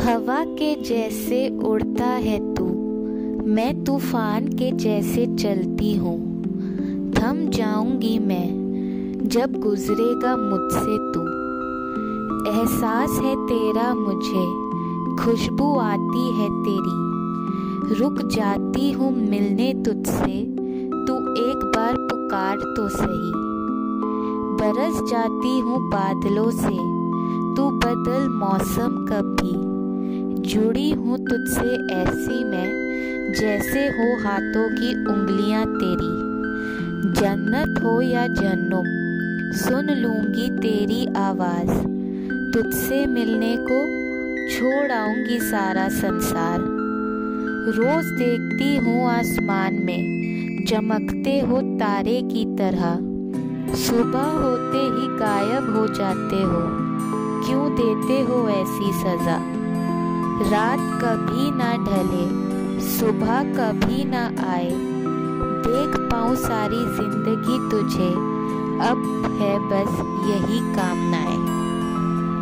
हवा के जैसे उड़ता है तू, मैं तूफ़ान के जैसे चलती हूँ। थम जाऊँगी मैं, जब गुजरेगा मुझसे तू। एहसास है तेरा मुझे, खुशबू आती है तेरी। रुक जाती हूँ मिलने तुझसे, तू एक बार पुकार तो सही। बरस जाती हूँ बादलों से, तू बदल मौसम कभी। जुड़ी हूँ तुझसे ऐसी मैं, जैसे हो हाथों की उंगलियाँ तेरी। जन्नत हो या जन्नुम, सुन लूँगी तेरी आवाज़। तुझसे मिलने को छोड़ आऊँगी सारा संसार। रोज देखती हूँ आसमान में, चमकते हो तारे की तरह। सुबह होते ही गायब हो जाते हो, क्यों देते हो ऐसी सजा? रात कभी ना ढले, सुबह कभी ना आए। देख पाऊँ सारी ज़िंदगी तुझे, अब है बस यही कामनाएँ।